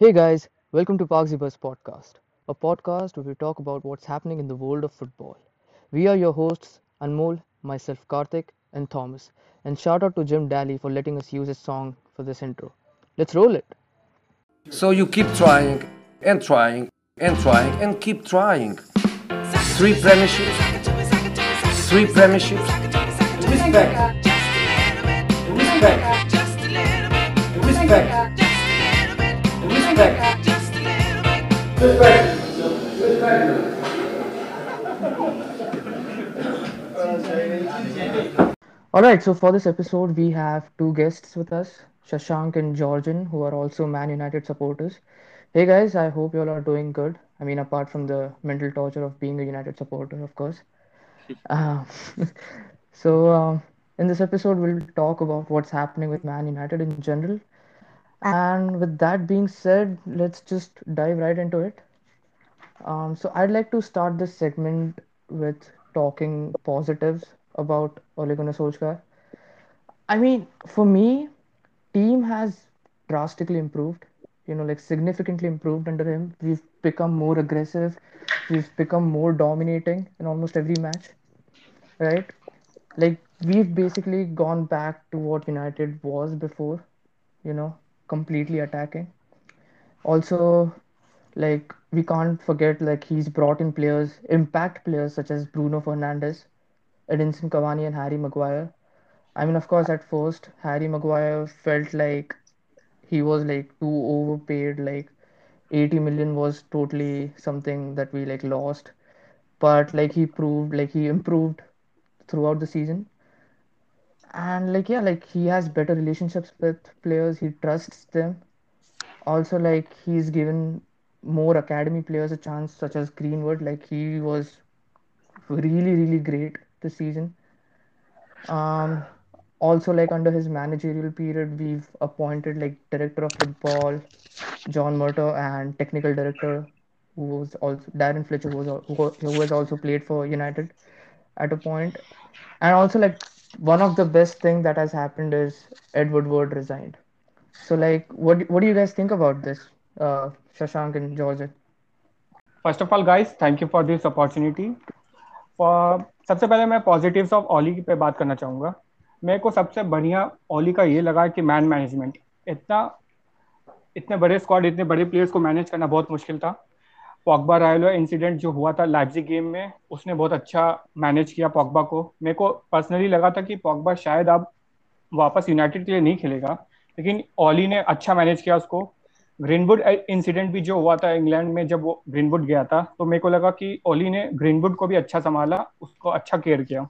Hey guys, welcome to Parksy podcast, a podcast where we talk about what's happening in the world of football. We are your hosts, Anmol, myself Karthik, and Thomas. And shout out to Jim Daly for letting us use his song for this intro. Let's roll it. So you keep trying and trying and trying and keep trying. Three premierships, three premierships. Respect. Respect. Respect. Respect. Respect. Respect. Alright, so for this episode, we have two guests with us, Shashank and Georgian, who are also Man United supporters. Hey guys, I hope you all are doing good. I mean, apart from the mental torture of being a United supporter, of course. Uh, so, um, in this episode, we'll talk about what's happening with Man United in general. And with that being said, let's just dive right into it. Um, so, I'd like to start this segment with talking positives about Ole Gunnar Solskjaer. I mean, for me, team has drastically improved. You know, like significantly improved under him. We've become more aggressive. We've become more dominating in almost every match, right? Like we've basically gone back to what United was before. You know, completely attacking. Also, like we can't forget like he's brought in players, impact players such as Bruno Fernandes, Edinson Cavani, and Harry Maguire. I mean, of course, at first Harry Maguire felt like he was like too overpaid. Like 80 million was totally something that we like lost. But like he proved, like he improved throughout the season. And like yeah, like he has better relationships with players. He trusts them. Also, like he's given more academy players a chance, such as Greenwood. Like he was really, really great this season. Um, also, like under his managerial period, we've appointed like director of football John Murtough and technical director who was also Darren Fletcher, who was who, who has also played for United at a. And also, like one of the best thing that has happened is Ed Woodward resigned. So, like, what what do you guys think about this, uh, Shashank and George? First of all guys thank you for this opportunity for सबसे पहले मैं positives of ओली पे बात करना चाहूँगा मेरे को सबसे बढ़िया ओली का ये लगा कि मैन मैनेजमेंट इतना इतने बड़े स्क्वाड इतने बड़े प्लेयर्स को मैनेज करना बहुत मुश्किल था पॉगबा रायलो इंसिडेंट जो हुआ था लाइप्जिग गेम में, उसने बहुत अच्छा मैनेज किया पॉगबा को। मेरे को पर्सनली लगा था कि पॉगबा शायद अब वापस यूनाइटेड के लिए नहीं खेलेगा, लेकिन ओली ने अच्छा मैनेज किया उसको। ग्रीनवुड इंसिडेंट भी जो हुआ था इंग्लैंड में जब वो ग्रीनवुड गया था तो मेरे को लगा कि ओली ने ग्रीनवुड को भी अच्छा संभाला, उसको अच्छा केयर किया।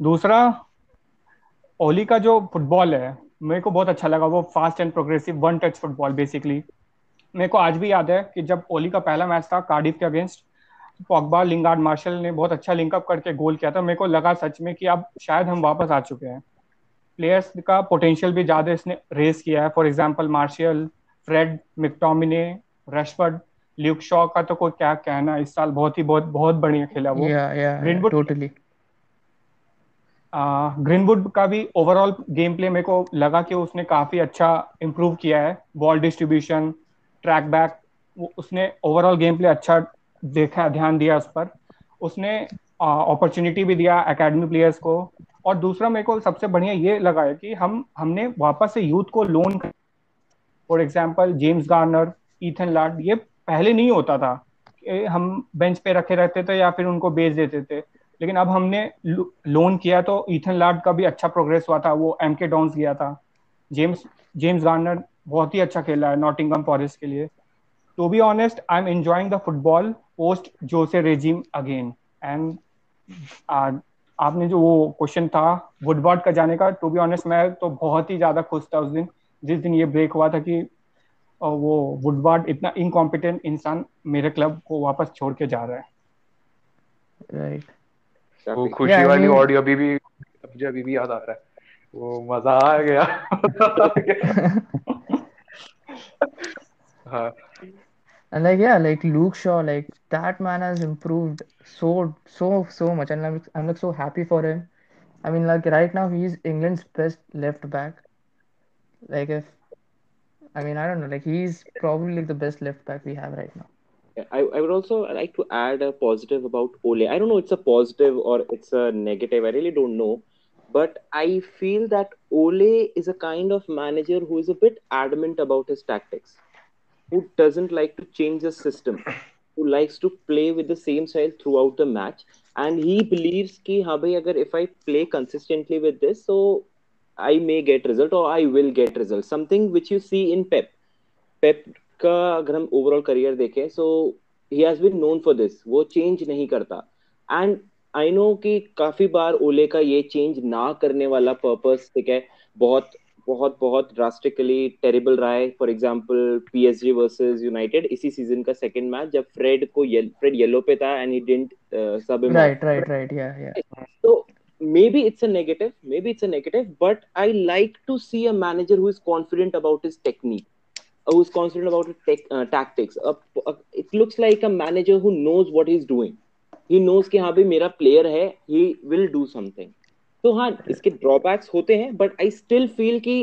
दूसरा ओली का जो फुटबॉल है, मेरे को बहुत अच्छा लगा, वो fast and progressive one touch football basically मेरे को आज भी याद है कि जब ओली का पहला मैच था कार्डिफ के अगेंस्ट पॉगबा लिंगार्ड मार्शल ने बहुत अच्छा लिंकअप करके गोल किया था। मेरे को लगा सच में कि अब शायद हम वापस आ चुके हैं। प्लेयर्स का पोटेंशियल भी ज़्यादा इसने रेस किया है। For example Martial Fred McTominay Rashford Luke Shaw का तो कोई क्या कहना इस साल बहुत ही बहुत बहुत बढ़िया खेला वो। Greenwood- totally. ग्रीनवुड का भी ओवरऑल गेम प्ले मेरे को लगा कि उसने काफ़ी अच्छा इम्प्रूव किया है। बॉल डिस्ट्रीब्यूशन ट्रैक बैक उसने ओवरऑल गेम प्ले अच्छा देखा, ध्यान दिया उस पर। उसने अपॉर्चुनिटी भी दिया एकेडमी प्लेयर्स को। और दूसरा मेरे को सबसे बढ़िया ये लगा है कि हम, हमने वापस से यूथ को loan for example James Garner Ethan Laird ये पहले नहीं होता था हम बेंच पे रखे रहते थे या फिर उनको बेच देते थे। लेकिन अब हमने लोन किया तो ईथन लार्ड का भी अच्छा प्रोग्रेस हुआ था, वो एम के डॉन्स गया था। जेम्स जेम्स गार्नर बहुत ही अच्छा खेला है नॉटिंगम फॉरेस्ट के लिए। To be honest I am enjoying the football post Jose regime again and आपने जो वो क्वेश्चन था वुडवार्ड का जाने का टू बी ऑनेस्ट मैं तो बहुत ही ज़्यादा खुश था उस दिन। जिस दिन ये ब्रेक हुआ था कि वो वुडवार्ड इतना इनकॉम्पिटेंट इंसान मेरे क्लब को वापस छोड़ के जा रहा है। Right. वो खुशी Yeah, वाली ऑडियो अभी भी मुझे अभी भी याद आ रहा है। वो मज़ा आ गया। And like yeah, like Luke Shaw, like that man has improved so so so much, and I'm I'm like so happy for him. I mean, like right now he's England's best left back. Like if, I mean, I don't know, like he's probably like the best left back we have right now. I, I would also like to add a positive about Ole. I don't know it's a positive or it's a negative. I really don't know. But I feel that Ole is a kind of manager who is a bit adamant about his tactics. Who doesn't like to change the system, who likes to play with the same style throughout the match. And he believes कि हाँ भाई अगर if I play consistently with this, so I may get result or I will get result. Something which you see in Pep. Pep का अगर हम overall career देखें so he has been known for this वो change नहीं करता and I know कि काफ़ी बार ओले का ये चेंज ना करने वाला पर्पस ठीक है बहुत बहुत बहुत ड्रास्टिकली टेरिबल रहा है for example PSG versus United इसी सीज़न का सेकंड मैच जब फ्रेड को ये, फ्रेड येलो पे था and he didn't sub right right right yeah yeah so maybe it's a negative maybe it's a negative but i like to see a manager who is confident about his technique who's confident about his tech, uh, tactics. Uh, uh, it looks like a manager who knows what he's doing. He knows कि हाँ भाई मेरा player है, he will do something. तो हाँ इसके drawbacks होते हैं बट आई स्टिल फील कि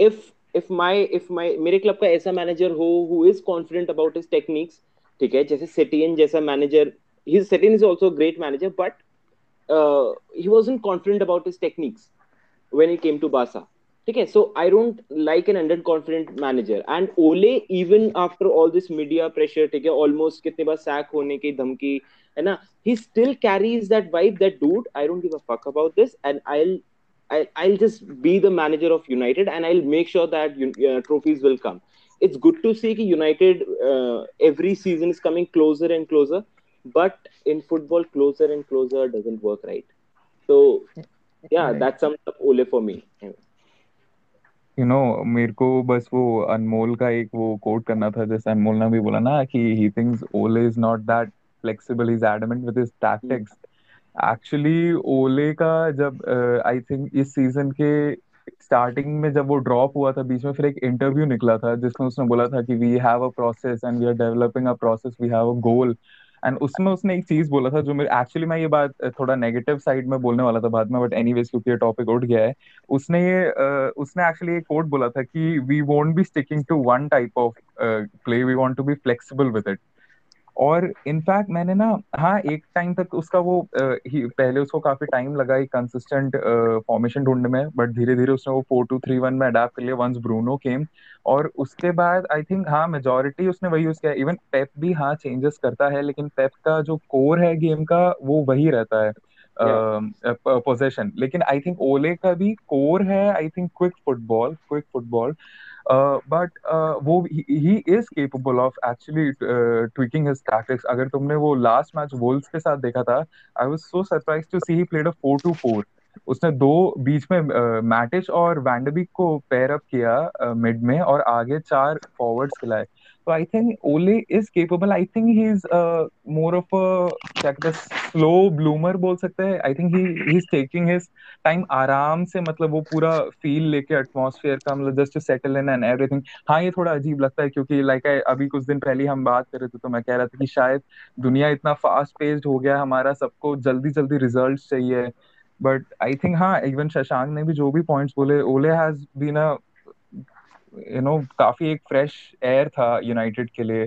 if if my if my मेरे क्लब का ऐसा मैनेजर हो who is confident about his techniques ठीक है, जैसे सिटीन जैसा manager he is Setien is also great manager but he wasn't confident about his techniques when he came to बासा ठीक है so I don't like an under confident manager and Ole even after all this media pressure ठीक है almost कितने बार sac होने की धमकी है ना he still carries that vibe that dude I don't give a fuck about this and I I'll just be the manager of United and I'll make sure that uh, trophies will come. It's good to see that United uh, every season is coming closer and closer, but in football, closer and closer doesn't work right. So, yeah, Right. that's sums up Ole for me. You know मेरे को बस वो अनमोल का एक वो coat करना था जैसे अनमोल ने भी बोला ना कि he thinks Ole is not that flexible is adamant with his tactics actually Ole का जब आई uh, थिंक इस सीज़न के स्टार्टिंग में जब वो ड्रॉप हुआ था बीच में फिर एक इंटरव्यू निकला था जिसमें उसने बोला था कि we have a process and we are developing a process we have a goal and उसमें उसने एक चीज़ बोला था जो मेरे एक्चुअली मैं ये बात थोड़ा नेगेटिव साइड में बोलने वाला था बाद में बट एनीवेज क्योंकि ये टॉपिक उठ गया है। उसने ये उसने एक्चुअली एक कोट बोला था कि we won't be sticking to one type of play we want to be flexible with it और इनफैक्ट मैंने ना हाँ एक टाइम तक उसका वो ही पहले उसको काफ़ी टाइम लगा एक कंसिस्टेंट फॉर्मेशन ढूँढने में बट धीरे धीरे उसने वो फोर टू थ्री वन में अडाप्ट कर लिया वंस ब्रूनो केम और उसके बाद आई थिंक हाँ मेजोरिटी उसने वही यूज़ किया. इवन पेप भी हाँ चेंजेस करता है लेकिन पेप का जो कोर है गेम का वो वही रहता है पोजेशन लेकिन आई थिंक ओले का भी कोर है I think quick football quick football but वो he is capable of actually tweaking his tactics अगर तुमने वो लास्ट मैच वोल्स के साथ देखा था I was so surprise to see he played a 4 two 4 उसने दो बीच में मैटिच और वैंडबिक को पेयर अप किया मिड में और आगे चार फॉरवर्ड्स खिलाए। तो I think Ole is capable I think he is more of a क्या कहते हैं स्लो ब्लूमर बोल सकते हैं. Think he he is taking his time आराम से मतलब वो पूरा फील लेके एटमॉस्फेयर का मतलब just to settle in and everything हाँ ये थोड़ा अजीब लगता है क्योंकि लाइक अभी कुछ दिन पहले हम बात कर रहे थे तो मैं कह रहा था कि शायद दुनिया इतना फास्ट पेस्ड हो गया, हमारा सबको जल्दी जल्दी रिजल्ट्स चाहिए. बट आई थिंक हाँ इवन शशांक ने भी जो भी पॉइंट्स बोले Ole has been a you know काफी एक फ्रेश एयर था यूनाइटेड के लिए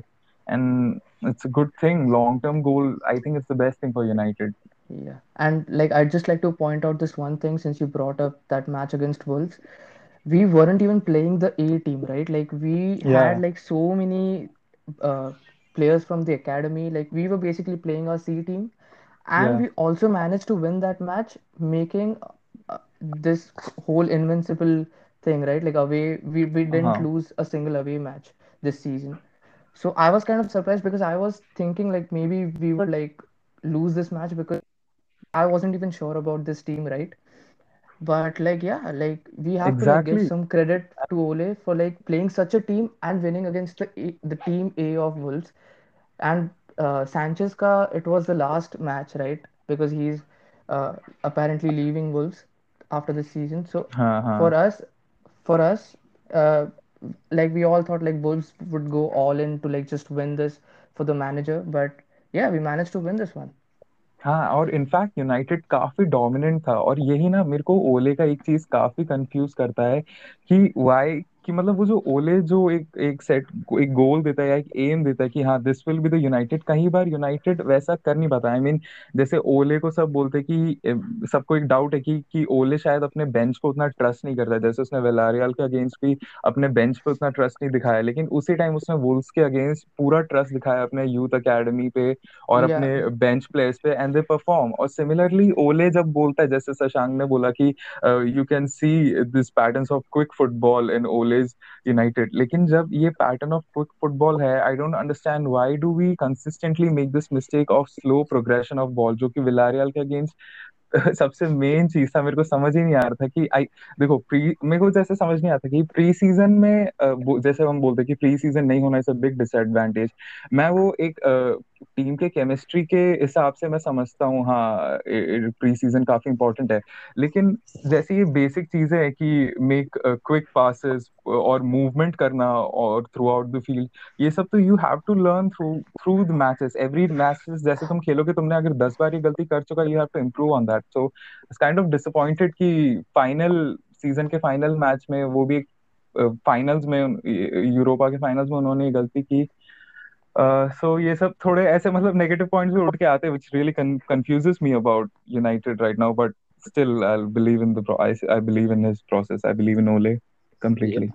and it's a good thing long term goal I think it's the best thing for United Yeah, and like I'd just like to point out this one thing since you brought up that match against Wolves. We weren't even playing the A team, right? Like we Yeah. had like so many uh, players from the academy. Like we were basically playing our C team, and Yeah. we also managed to win that match, making uh, this whole invincible thing, right? Like away, we we didn't Uh-huh. lose a single away match this season. So I was kind of surprised because I was thinking like maybe we would like lose this match because I wasn't even sure about this team, right? But like yeah, like we have to like give some credit to Ole for like playing such a team and winning against the A, the team A of Wolves. And uh, Sanchez ka it was the last match, right? Because he's uh, apparently leaving Wolves after the season. So हाँ for us, for us, uh, like we all thought like Wolves would go all in to like just win this for the manager, but yeah, we managed to win this one. हाँ और in fact United काफ़ी dominant था और यही ना मेरे को ओले का एक चीज़ काफ़ी कंफ्यूज करता है कि वाई कि मतलब वो जो ओले जो एक एक सेट एक गोल देता है या एक एम देता है कि हाँ this will be the United कई बार यूनाइटेड वैसा कर नहीं पाता। आई I मीन mean, जैसे ओले को सब बोलते कि सबको एक डाउट है कि कि ओले शायद अपने बेंच को उतना ट्रस्ट नहीं करता जैसे उसने वेलारियल के अगेंस्ट भी अपने बेंच पे उतना ट्रस्ट नहीं दिखाया लेकिन उसी टाइम उसने वुल्स के अगेंस्ट पूरा ट्रस्ट दिखाया अपने यूथ अकेडमी पे और Yeah, अपने बेंच प्लेयर्स पे एंड दे परफॉर्म और सिमिलरली ओले जब बोलता है जैसे शशांक ने बोला कि you can see this patterns of quick football in Ole's United लेकिन जब ये पैटर्न ऑफ़ क्विक फुटबॉल है I don't understand why do we consistently make this mistake of slow progression of ball जो कि विलारियल के against सबसे main चीज़ था, मेरे को समझ ही नहीं आ रहा था कि आई देखो प्री मेरे को जैसे समझ नहीं आता कि प्री सीज़न में जैसे हम बोलते हैं कि प्री सीज़न नहीं होना इज़ अ बिग डिसएडवांटेज मैं वो एक टीम के केमिस्ट्री के हिसाब से मैं समझता हूँ हाँ प्री सीज़न काफ़ी इंपॉर्टेंट है। लेकिन जैसे ये बेसिक चीज़ें हैं कि मेक क्विक पासेस और मूवमेंट करना और थ्रू आउट द फ़ील्ड ये सब तो you have to learn through through the matches every matches जैसे तुम खेलोगे, तुमने अगर दस बार ये गलती कर चुका you have to improve on that so kind of disappointed कि फाइनल सीज़न के फाइनल मैच में वो भी फाइनल्स में यूरोपा के फाइनल्स में उन्होंने गलती की। सो ये सब थोड़े ऐसे मतलब नेगेटिव पॉइंट्स भी उठ के आते हैं really confuses me about United right now but still I believe in the I believe in his process I believe in Ole completely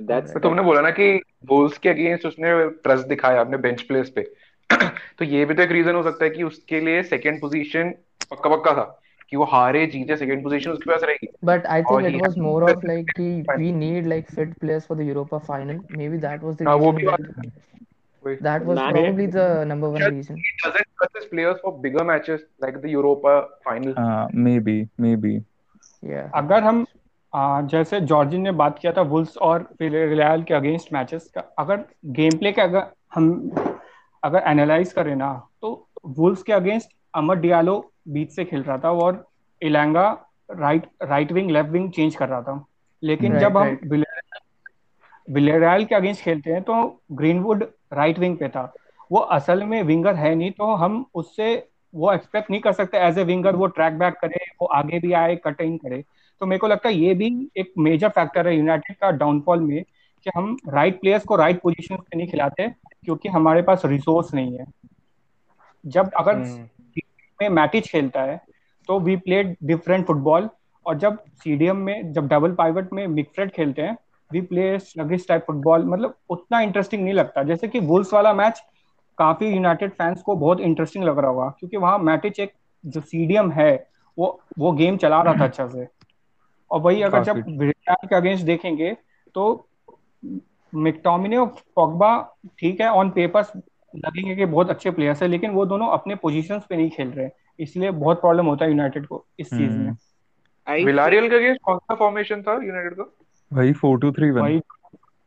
that's तुमने बोला ना कि बुल्स के अगेंस्ट उसने ट्रस्ट दिखाया अपने बेंच प्लेयर्स पे। तो ये भी तो एक रीजन हो सकता है कि उसके लिए सेकंड पोजीशन पक्का पक्का था कि वो हारे जीते सेकंड पोजीशन उसके पास रहेगी। But I think it was more of like कि we need like fit players for the Europa final maybe that was the वो भी बात वही That was Man- probably the number one reason. he doesn't trust his players for bigger matches like the Europa final Uh, maybe, maybe. Yeah. अगर हम आ, जैसे जॉर्जिन ने बात किया था वुल्स और रियल के अगेंस्ट मैचेस का अगर गेम प्ले के अगर हम अगर एनालाइज करें ना तो वुल्स के अगेंस्ट अमर डियालो बीच से खेल रहा था और Elanga right right wing left wing change कर रहा था लेकिन Right, जब right. हम. विलेरियल के अगेंस्ट खेलते हैं तो ग्रीनवुड राइट विंग पे था। वो असल में विंगर है नहीं तो हम उससे वो एक्सपेक्ट नहीं कर सकते एज ए विंगर वो ट्रैक बैक करे वो आगे भी आए कटिंग करे। तो मेरे को लगता है ये भी एक मेजर फैक्टर है यूनाइटेड का डाउनफॉल में कि हम राइट प्लेयर्स को राइट पोजीशन पे नहीं खिलाते क्योंकि हमारे पास रिसोर्स नहीं है। जब अगर हम्म। में मैटिच खेलता है तो वी प्लेड डिफरेंट फुटबॉल और जब सीडीएम में जब डबल पाइवट में मिकफ्रेड खेलते हैं we play sluggish type football मतलब उतना इंटरेस्टिंग नहीं लगता। जैसे कि वुल्स वाला मैच काफ़ी यूनाइटेड फैंस को बहुत इंटरेस्टिंग लग रहा होगा क्योंकि वहाँ मैटिच एक जो सीडीएम है वो वो गेम चला रहा था अच्छा से। और वही अगर जब। विलियन के अगेंस्ट देखेंगे तो मिकटोमिने और पॉगबा ठीक है ऑन पेपर्स लगेंगे कि बहुत अच्छे प्लेयर्स है लेकिन वो दोनों अपने पोजीशंस पे नहीं खेल रहे इसलिए बहुत प्रॉब्लम होता है यूनाइटेड को इस चीज़ में। विलारियल के अगेंस्ट कौन सा फॉर्मेशन था यूनाइटेड का? वही four two three one.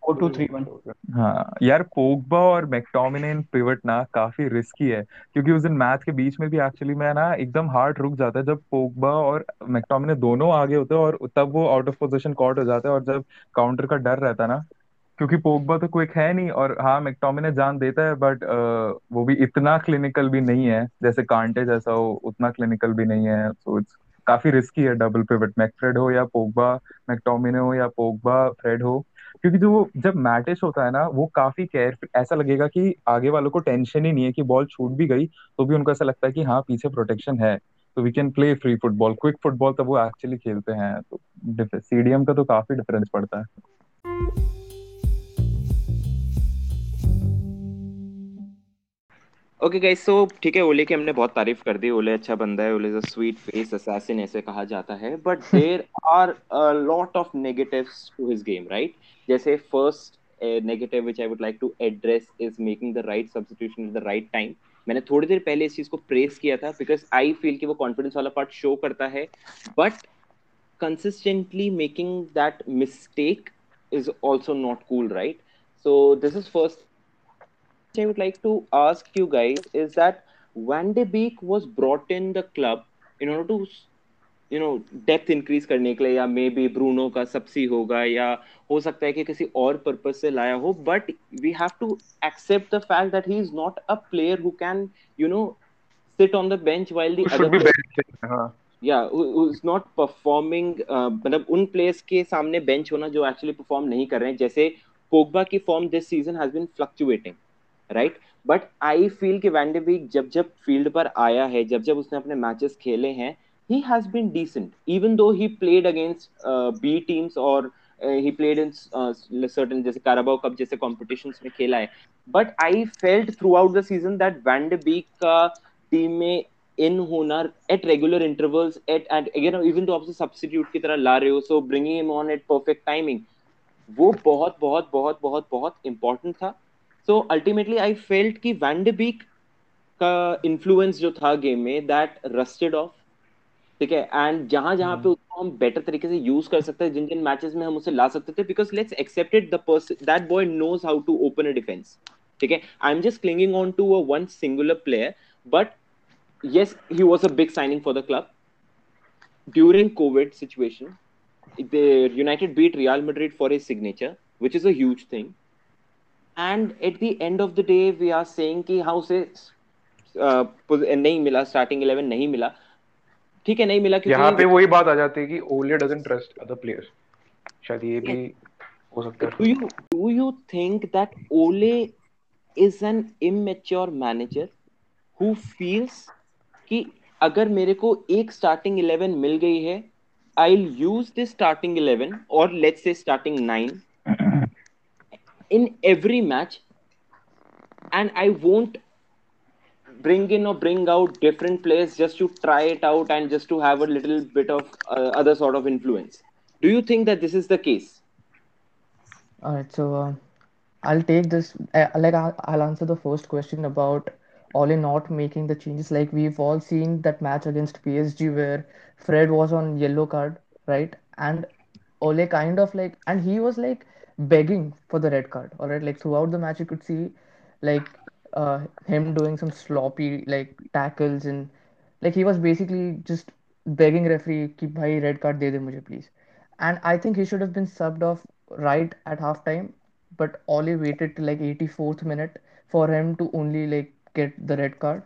Four two three one. हाँ यार पोगबा और मैकटोमिने इन पिवट ना काफ़ी रिस्की है क्योंकि उस दिन मैच के बीच में भी एक्चुअली मैं ना एकदम हार्ट रुक जाता है जब पोगबा और मैकटोमिने दोनों आगे होते हैं और तब वो आउट ऑफ़ पोजीशन कॉट हो जाते हैं और जब काउंटर का डर रहता है ना क्योंकि पोगबा तो क्विक है नहीं और हाँ मैकटोमिने जान देता है बट वो भी इतना क्लिनिकल भी नहीं है जैसे कांटे जैसा हो उतना क्लिनिकल भी नहीं है सो इट्स काफ़ी रिस्की है डबल पिवट मैकफ्रेड हो या पोगबा मैकटोमिने हो या पोगबा फ्रेड हो। क्योंकि जो जब मैटिश होता है ना, वो काफ़ी केयर ऐसा लगेगा कि आगे वालों को टेंशन ही नहीं है कि बॉल छूट भी गई तो भी उनको ऐसा लगता है कि हाँ पीछे प्रोटेक्शन है। तो we can play free football quick football तब वो एक्चुअली खेलते हैं तो सीडीएम का तो काफ़ी डिफरेंस पड़ता है। ओके गाइस सो ठीक है ओले की हमने बहुत तारीफ़ कर दी। ओले अच्छा बंदा है Ole is a sweet face assassin ऐसे कहा जाता है। But there are a lot of negatives to his game right जैसे first negative which I would like to address is making the right substitution at the right time मैंने थोड़ी देर पहले इस चीज़ को प्रेस किया था बिकॉज़ आई फील कि वो कॉन्फिडेंस वाला पार्ट शो करता है। But consistently making that mistake is also not cool right so this is first I would like to ask you guys is that Van de Beek was brought in the club in order to you know depth increase करने के लिए या may be Bruno का सबसी होगा या हो सकता है कि किसी और पर्पज से लाया हो but we have to accept the fact that he is not a player who can you know sit on the bench while the should other be players bench हाँ। या इज़ नॉट परफॉर्मिंग मतलब उन players के सामने bench होना जो actually perform नहीं कर रहे हैं जैसे पोगबा की form this season has been fluctuating right but I feel कि वैंडेबीक जब जब फ़ील्ड पर आया है जब जब उसने अपने मैचेस खेले हैं decent even though he played against uh, B teams or uh, he played in uh, certain जैसे Carabao Cup जैसे competitions में खेला है I felt throughout the season that Van de Beek का टीम में इन होना at regular intervals at and again even though आप substitute की तरह ला रहे हो so bringing him on at perfect timing वो बहुत बहुत बहुत बहुत बहुत important था सो अल्टीमेटली आई फेल्ट कि वैंडबीक का इन्फ्लुएंस जो था गेम में दैट रस्टेड ऑफ़ ठीक है? एंड जहाँ जहाँ हम्म। पे उसको हम बेटर तरीके से यूज़ कर सकते हैं जिन जिन मैचेस में हम उसे ला सकते थे because let's accepted the person that boy knows how to open a defence ठीक है? I am just clinging on to a one singular player but yes he was a big signing for the club during covid situation United beat Real Madrid for a signature which is huge thing and at the end of the day we are saying कि how से uh, नहीं मिला starting 11 नहीं मिला। ठीक है नहीं मिला क्योंकि यहाँ पे वही बात आ जाती है कि ओले डजंट ट्रस्ट अदर प्लेयर्स शायद ये भी हो सकता है। Do you do you think that Ole is an immature manager who feels कि अगर मेरे को एक स्टार्टिंग 11 मिल गई है I will use this starting 11 और let's say starting 9 in every match and i won't bring in or bring out different players just to try it out and just to have a little bit of uh, other sort of influence. Do you think that this is the case? All right, so uh, I'll take this. Uh, like I'll, I'll answer the first question about Ole not making the changes. Like we've all seen that match against PSG where Fred was on yellow card, right? And Ole kind of like, and he was like begging for the red card. All right, like throughout the match, you could see like uh, him doing some sloppy like tackles and like he was basically just begging referee keep, bhai red card de de mujhe please. And i think he should have been subbed off right at halftime but ollie waited till like 84th minute for him to only like get the red card.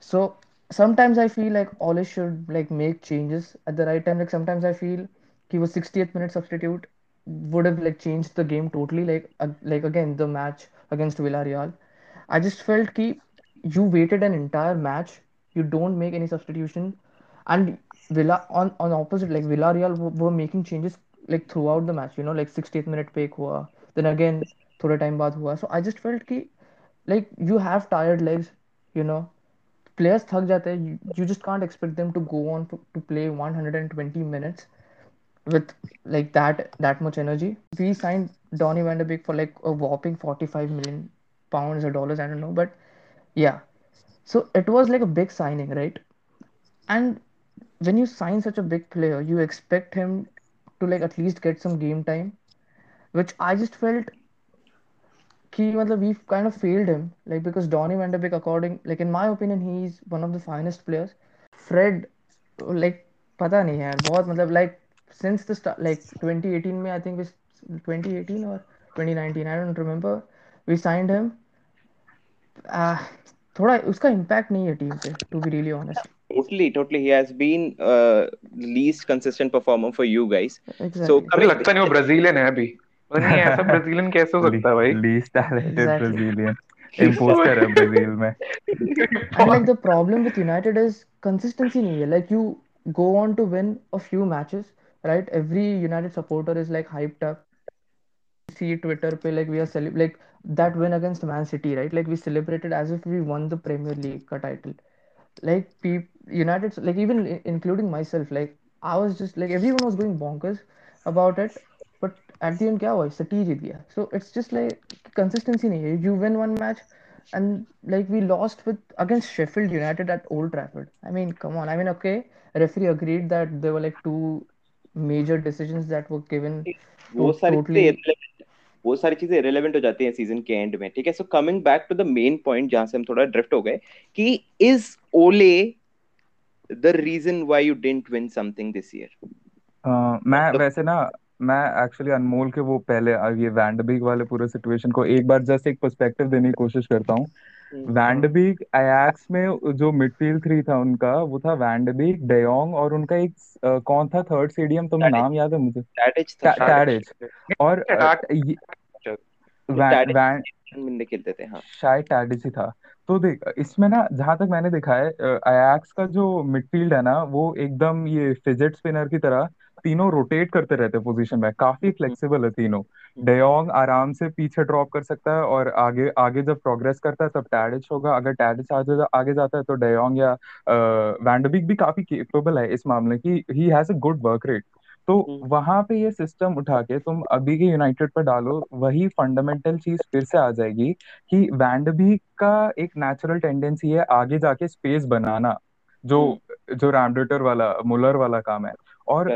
So sometimes i feel like ollie should like make changes at the right time. Like sometimes i feel he was 60th minute substitute would have like changed the game totally like uh, like again the match against Villarreal I just felt कि you waited an entire match, you don't make any substitution, and Villa on on opposite like Villarreal were, were making changes like throughout the match. You know, like 60th minute पे एक हुआ, then again थोड़े time बाद हुआ. So I just felt कि like you have tired legs, you know. Players थक जाते हैं. You, you just can't expect them to go on to, to play 120 minutes with like that that much energy. We signed Donny van de Beek for like a whopping 45 million pounds or dollars, I don't know, but yeah. So it was like a big signing, right? And when you sign such a big player, you expect him to like at least get some game time, which I just felt कि मतलब we kind of failed him like because Donny van de Beek according like in my opinion he's one of the finest players Fred like पता नहीं यार बहुत मतलब like since the start like 2018 में I think was 2018 or 2019 I don't remember we signed him uh, थोड़ा उसका impact नहीं है टीम पे to be really honest totally totally he has been uh, least consistent performer for you guys exactly. so मुझे लगता नहीं वो Brazilian है अभी पता नहीं ऐसा ब्राजीलियन कैसे हो सकता है भाई least talented Exactly. Brazilian imposter है ब्राज़ील में and like the problem with United is consistency नहीं है like you go on to win a few matches right? Every united supporter is like hyped up. See twitter pe like we are cele- like that win against man city right? Like we celebrated as if we won the premier league title. Like pe- united like even including myself like i was just like everyone was going bonkers about it but at the end kya hua? City jeet gaya. So it's just like consistency nahi hai. You win one match and like we lost with against Sheffield United at Old Trafford. I mean, come on. I mean, okay, referee agreed that there were like two major decisions that were given वो to सारी totally चीज़ें वो सारी चीज़ें irrelevant हो जाती हैं season के एंड में ठीक है? So coming back to the main point जहाँ से हम थोड़ा ड्रिफ्ट हो गए कि is Ole the reason why you didn't win something this year मैं वैसे ना मैं एक्चुअली अनमोल के वो पहले ये वैंडबीक वाले पूरे सिचुएशन को एक बार जस्ट एक पर्सपेक्टिव देने की कोशिश करता हूँ। हम्म, वैन बीक अयाक्स में जो मिडफील्ड थ्री था उनका वो था वैन बीक डेयोंग और उनका एक अ, कौन था थर्ड सीडीएम तुम्हें टैडिच नाम याद है मुझे? टैडिच था शायद टैडिच और खेलते थे हाँ। शायद टैडिच ही था। तो देख इसमें ना जहाँ तक मैंने देखा है अयाक्स का जो मिडफील्ड है ना वो एकदम ये फिजेट स्पिनर की तरह तीनों रोटेट करते रहते हैं पोजीशन में। काफ़ी हम्म, फ्लेक्सिबल है तीनों। हम्म, डेयोंग आराम से पीछे ड्रॉप कर सकता है और आगे आगे जब प्रोग्रेस करता है तब टैडिच होगा। अगर टैडिच आगे आगे जाता है तो डेयोंग या वैंडबिक भी काफ़ी केपेबल है इस मामले की। He has a good work rate तो हम्म, वहाँ पे ये सिस्टम उठा के तुम अभी के यूनाइटेड पर डालो वही फंडामेंटल चीज़ फिर से आ जाएगी कि वैंडबीक का एक नेचुरल टेंडेंसी है आगे जाके स्पेस बनाना जो हम्म, जो रैमडेटर वाला मुलर वाला काम है। और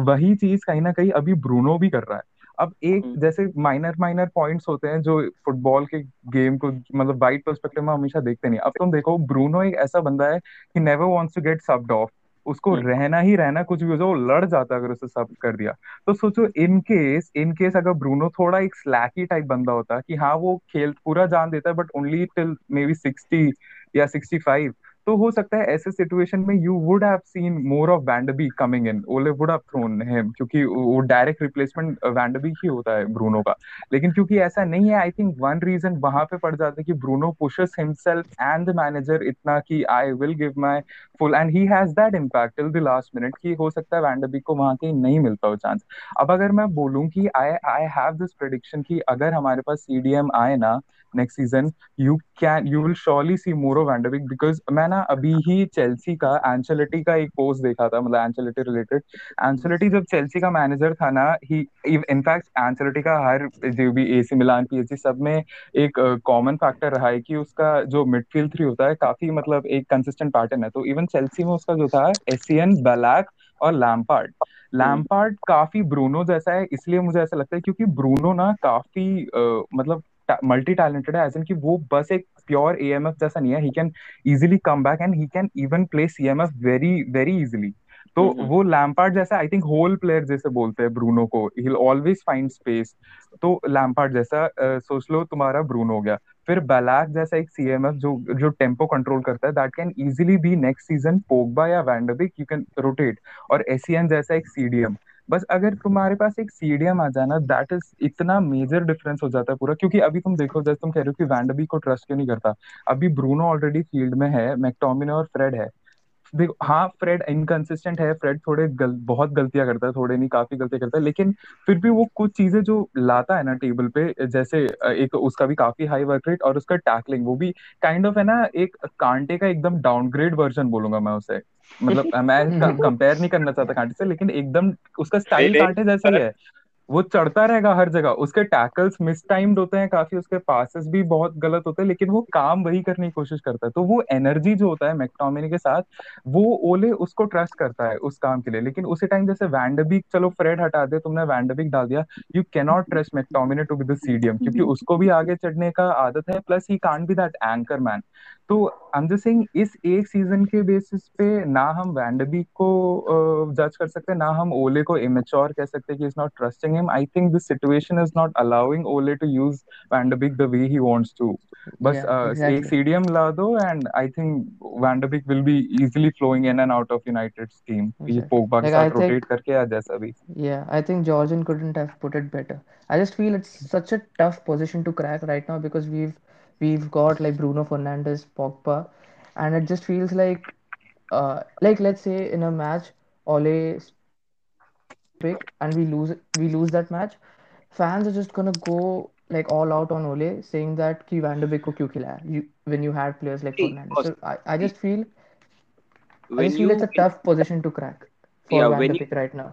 वही चीज़ कहीं ना कहीं अभी ब्रूनो भी कर रहा है। अब एक हम्म, जैसे माइनर माइनर पॉइंट्स होते हैं जो फुटबॉल के गेम को मतलब वाइड पर्सपेक्टिव में हमेशा देखते नहीं। अब तुम देखो ब्रूनो एक ऐसा बंदा है कि never wants to get subbed off उसको हम्म, रहना ही रहना कुछ भी हो जाए वो लड़ जाता अगर उसे सब कर दिया। तो सोचो इन केस इन केस अगर ब्रूनो थोड़ा एक स्लैकी टाइप बंदा होता कि हाँ वो खेल पूरा जान देता है but only till maybe sixty या सिक्सटी फाइव तो हो सकता है ऐसे सिचुएशन में you would have seen more of Van de Beek coming in Ole would have throne him क्योंकि वो डायरेक्ट रिप्लेसमेंट वैंडबी ही होता है ब्रूनो का. लेकिन क्योंकि ऐसा नहीं है आई थिंक वन रीजन वहाँ पे पड़ जाता है कि Bruno pushes himself and the manager इतना कि I will give my full and he has that impact till the last minute कि हो सकता है वैंडबी को वहाँ कहीं नहीं मिलता हो चांस अब अगर मैं बोलूँ कि I I have this prediction कि अगर हमारे पास सीडीएम आए ना next season you can you will surely see more of Van de Beek because मैं ना अभी ही चेल्सी का एंचेलिटी का एक पोस्ट देखा था मतलब एंचेलिटी रिलेटेड एंचेलिटी जब चेल्सी का मैनेजर था ना ही इनफैक्ट एंचेलिटी का हर जो भी एसी मिलान पीएसजी सब में एक कॉमन फैक्टर रहा है कि उसका जो मिडफील्ड थ्री होता है काफ़ी मतलब एक कंसिस्टेंट पैटर्न है। तो इवन चेल्सी में उसका जो था एसियन बैलैक और लैम्पार्ड लैम्पार्ड काफ़ी ब्रूनो जैसा है इसलिए मुझे ऐसा लगता है क्योंकि ब्रूनो ना काफ़ी अ, मतलब मल्टी टैलेंटेड है एज एन कि वो बस एक प्योर एएमएफ जैसा नहीं है। He can easily come back and he can even play CMF very very easily तो वो लैम्पार्ड जैसा आई थिंक होल प्लेयर जैसे बोलते हैं ब्रूनो को। ही ऑलवेज फाइंड स्पेस तो लैम्पार्ड जैसा सोच लो तुम्हारा ब्रूनो हो गया। फिर बैलाक जैसा एक सीएमएफ जो जो टेंपो कंट्रोल करता है that can easily be next season Pogba या Van de Beek you can rotate और एसियन जैसा एक सीडीएम बस अगर तुम्हारे पास एक सीडीएम आ जाए ना दैट इज़ इतना मेजर डिफरेंस हो जाता है पूरा क्योंकि अभी तुम देखो जैसे तुम कह रहे हो कि वैंडरबिक को ट्रस्ट क्यों नहीं करता? अभी ब्रूनो ऑलरेडी फ़ील्ड में है मैकटोमिने और फ्रेड है। देखो हाँ फ्रेड इनकंसिस्टेंट है फ्रेड थोड़े गल, बहुत गलतियाँ करता है थोड़े नहीं काफ़ी गलतियाँ करता है लेकिन फिर भी वो कुछ चीज़ें जो लाता है ना टेबल पे जैसे एक उसका भी काफ़ी हाई वर्क रेट और उसका टैकलिंग वो भी काइंड kind ऑफ़ of है ना एक कांटे का एकदम डाउनग्रेड वर्जन बोलूँगा मैं उसे। मतलब मैं कंपेयर नहीं करना चाहता कांटे से लेकिन एकदम उसका स्टाइल नहीं कांटे जैसा ही है। वो चढ़ता रहेगा हर जगह। उसके टैकल्स मिस टाइम्ड होते हैं काफ़ी उसके पासेस भी बहुत गलत होते हैं लेकिन वो काम वही करने की कोशिश करता है। तो वो एनर्जी जो होता है मैकटोमिनी के साथ वो ओले उसको ट्रस्ट करता है उस काम के लिए। लेकिन उसी टाइम जैसे वैंडबिक चलो फ्रेड हटा दे तुमने वैंडबिक डाल दिया you cannot trust McTominay to be the CDM क्योंकि उसको भी आगे चढ़ने का आदत है plus he can't be that anchor man तो आई जस्ट सेइंग इस एक सीज़न के बेसिस पे ना हम वैंडबीक को जज uh, कर सकते ना हम ओले को इमेच्योर कह सकते कि is not trusting him I think this situation is not allowing Ole to use Van de Beek the way he wants to बस एक सीडीएम ला दो and I think Van de Beek will be easily flowing in and out of United team yeah. Pogba के साथ rotate करके या जैसा भी। Yeah, I think Georgian couldn't have put it better. I just feel it's such a tough position to crack right now because we've we've got like Bruno Fernandez, Pogba, and it just feels like, uh, like let's say in a match, Ole pick and we lose we lose that match, fans are just gonna go like all out on Ole, saying that ki Van de Beek ko kyun khilaya? You when you had players like Fernandez. So I, I just feel, I just feel it's a tough position to crack. For yeah when you right now.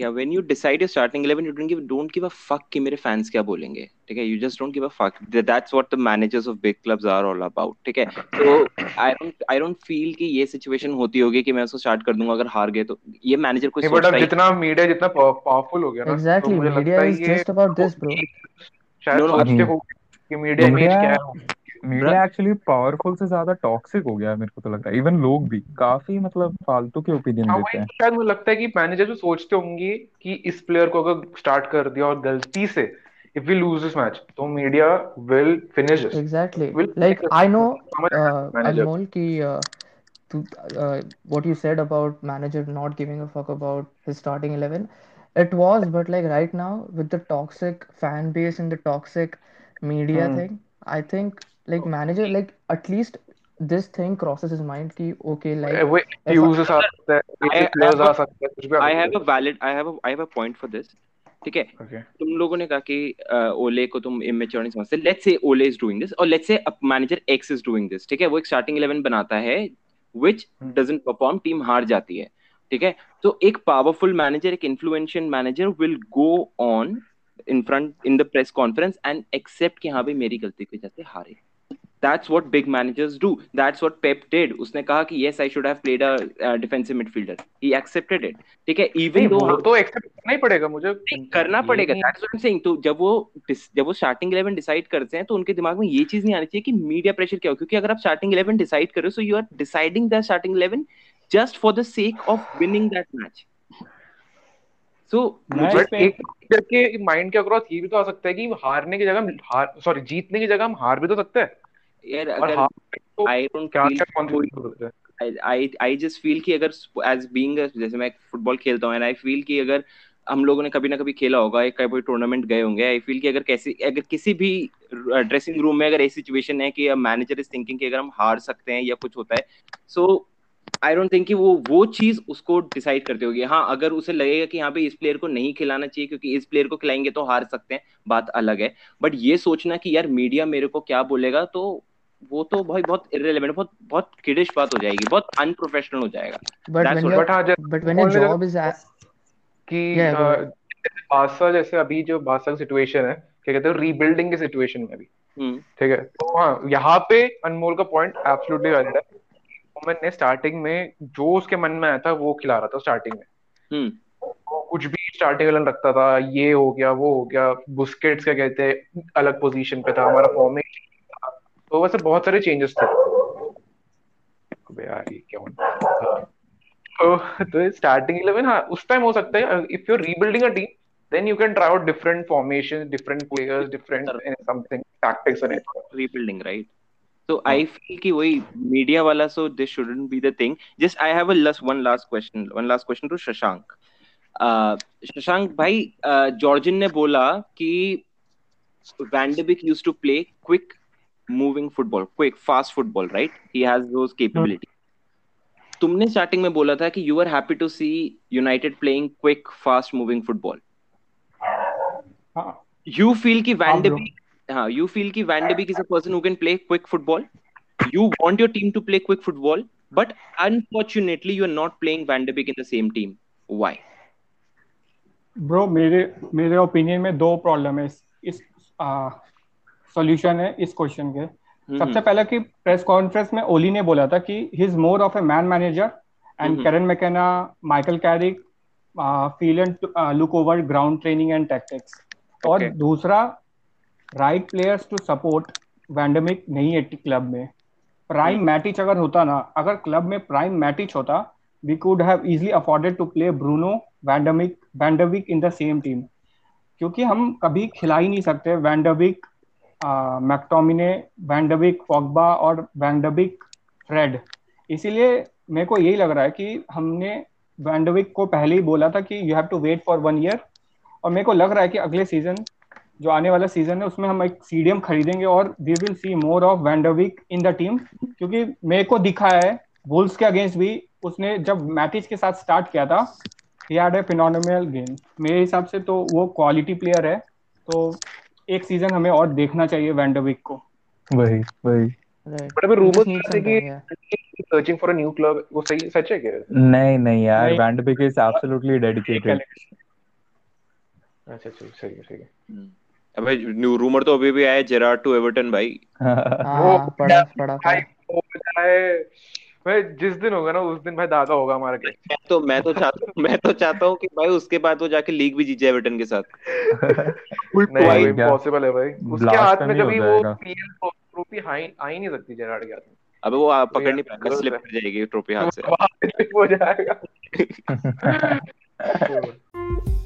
yeah when you decide your starting 11 you don't give don't give a fuck कि मेरे fans क्या बोलेंगे ठीक है you just don't give a fuck that's what the managers of big clubs are all about ठीक है so I don't I don't feel कि ये situation होती होगी कि मैं उसको start कर दूँगा अगर हार गए तो ये मैनेजर कोई सोचता ही जितना मीडिया जितना पावरफुल हो गया ना तो Exactly, media है is just about this, bro. शायद No, no, सोचते हो कि इमेज मीडिया क्या है मीडिया एक्चुअली पावरफुल से ज़्यादा टॉक्सिक हो गया है मेरे को तो लग रहा है इवन लोग भी काफ़ी मतलब फालतू के ओपिनियन हाँ देते वही हैं शायद मुझे लगता है कि मैनेजर भी सोचते होंगे कि इस प्लेयर को अगर स्टार्ट कर दिया और गलती से if we lose this match, so media will finish this. Exactly. Will Like finish this. I know, How much uh, manager? Anmol, ki, uh, to, uh, what you said about manager not giving a fuck about his starting eleven, it was, but like right now with the toxic fan base and the toxic media Hmm. thing, I think like manager like at least this thing crosses his mind ki okay like if I, excuses आ सकता है, I, I players have uh a, सकते हैं, कुछ भी I have a valid I have a I have a point for this ठीक है. Okay. तुम लोगों ने कहा कि ओले को तुम इमेच्योर नहीं समझते let's say Ole is doing this और let's say manager X is doing this ठीक है वो एक स्टार्टिंग 11 बनाता है व्हिच. डजंट परफॉर्म टीम हार जाती है ठीक है तो एक पावरफुल मैनेजर एक influential manager will go on in front in the press conference and accept कि हाँ भाई मेरी गलती की वजह से हारे That's what big managers do. That's what Pep did. उसने कहा कि yes, I should have played a uh, defensive midfielder. He accepted it. ठीक है, though वो तो एक्सेप्ट करना ही पड़ेगा मुझे करना पड़ेगा that's what I am saying तो जब वो जब वो स्टार्टिंग 11 डिसाइड करते हैं तो उनके दिमाग में ये चीज़ नहीं आनी चाहिए कि मीडिया प्रेशर क्या हो क्योंकि अगर आप स्टार्टिंग 11 डिसाइड कर रहे हो so you are deciding the starting 11 just for the sake of winning that match so मुझे बट एक करके माइंड के अक्रॉस ये भी तो आ सकता है कि हारने की जगह हार सॉरी जीतने की जगह हम हार भी तो सकते हैं यार अगर I don't feel I I just feel कि अगर एज बीइंग जैसे मैं फुटबॉल खेलता हूँ एंड आई फील कि अगर हम लोगों ने कभी ना कभी खेला होगा एक कोई टूर्नामेंट गए होंगे आई फील कि अगर कैसी अगर किसी भी ड्रेसिंग रूम में अगर ऐसी सिचुएशन है कि मैनेजर इज़ थिंकिंग कि अगर हम हार सकते हैं या कुछ होता है सो आई डोंट थिंक कि वो वो चीज़ उसको डिसाइड करते होगी। हाँ अगर उसे लगेगा कि यहाँ पे इस प्लेयर को नहीं खिलाना चाहिए क्योंकि इस प्लेयर को खिलाएँगे तो हार सकते हैं बात अलग है। बट ये सोचना कि यार मीडिया मेरे को क्या बोलेगा तो वो तो भाई बहुत इरेलीवेंट बहुत बहुत किडिश बात हो जाएगी बहुत अनप्रोफेशनल हो जाएगा। बट बोलने job is at, कि. बादशाह जैसे अभी जो की सिचुएशन है क्या कहते हैं रीबिल्डिंग की सिचुएशन में भी। हम्म। ठीक है? तो हाँ यहाँ पे अनमोल का पॉइंट एब्सोल्युटली वैलिड है। मोहम्मद ने स्टार्टिंग में जो उसके मन में आया था वो खिला रहा था स्टार्टिंग में। हम्म। कुछ भी स्टार्टिंग एलेवन रखता था ये हो गया वो हो गया बुस्केट्स क्या कहते हैं अलग पोजीशन पे था हमारा फॉर्मेशन तो वैसे बहुत सारे चेंजेस थे। स्टार्टिंग इलेवन हाँ? उस टाइम हो सकता है if you rebuilding a team then you can try out different formation different players different something tactics rebuilding right तो आई फील कि वही मीडिया वाला so this shouldn't be the thing just I have a last one last question one last question to Shashank Shashank भाई Jorginho ने बोला कि Van de Beek use to play quick moving football quick fast football right he has those capability तुमने starting में बोला था कि you are happy to see United playing quick fast moving football you feel कि Van de Beek हाँ you feel कि Van de Beek is a person who can play quick football you want your team to play quick football but unfortunately you are not playing Van de Beek in the same team why bro मेरे मेरे opinion में दो problem है इस solution है इस question के। सबसे पहले कि प्रेस कॉन्फ्रेंस में ओली ने बोला था कि he is more of a man manager and. Kieran McKenna Michael Carrick feel and look over ground training and tactics और दूसरा right players to support Van de Beek नहीं है क्लब में। प्राइम मैटिच अगर होता ना अगर क्लब में प्राइम मैटिच होता we could have easily afforded to play Bruno Van de Beek Van de Beek in the same team क्योंकि हम कभी खिला ही नहीं सकते वैंडविक मैक्टोमिने वैंडविक पॉगबा और वैंडबिक फ्रेड। इसीलिए मेरे को यही लग रहा है कि हमने वैंडविक को पहले ही बोला था कि you have to wait for one year और मेरे को लग रहा है कि अगले सीज़न जो आने वाला सीज़न है, उसमें हम एक सीडीएम खरीदेंगे और we will see more of Van de Beek in the team क्योंकि मेरे को दिखा है वुल्स के अगेंस्ट भी, उसने जब मैटिच के साथ स्टार्ट किया था he had a phenomenal game मेरे हिसाब से तो वो क्वालिटी प्लेयर है तो एक सीज़न हमें और देखना चाहिए वैंडविक को। वही वही। बट अभी रूमर्स need थे कि searching for a new club वो सही सच है क्या? नहीं नहीं यार नहीं। इज़ एब्सोल्युटली डेडिकेटेड अच्छा अच्छा सही है सही है। अबे न्यू रूमर तो अभी भी आया जेरार्ड टू एवर्टन भाई। हाँ पढ़ा पढ़ा भाई हो जाए भाई जिस दिन होगा ना उस दिन भाई दादा होगा हमारा क्या मैं तो मैं तो चाहता हूँ मैं तो चाहता हूँ कि भाई उसके बाद वो जाके लीग भी जीत जाए एवर्टन के साथ। नहीं भाई भाई इम्पॉसिबल है भाई? उसके हाथ में कभी वो पीएल ट्रॉफी हाई आ ही नहीं सकती जेरार्ड के हाथ में। अबे वो आप पकड़ नहीं पाएगा स्लिप है। कर जाएगी ट्रॉफी हाथ से। हो जाएगा।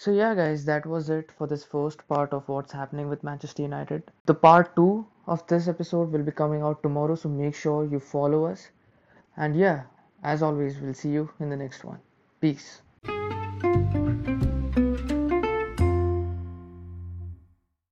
So yeah, guys, that was it for this first part of what's happening with Manchester United. The part two of this episode will be coming out tomorrow, so make sure you follow us. And yeah, as always, we'll see you in the next one. Peace.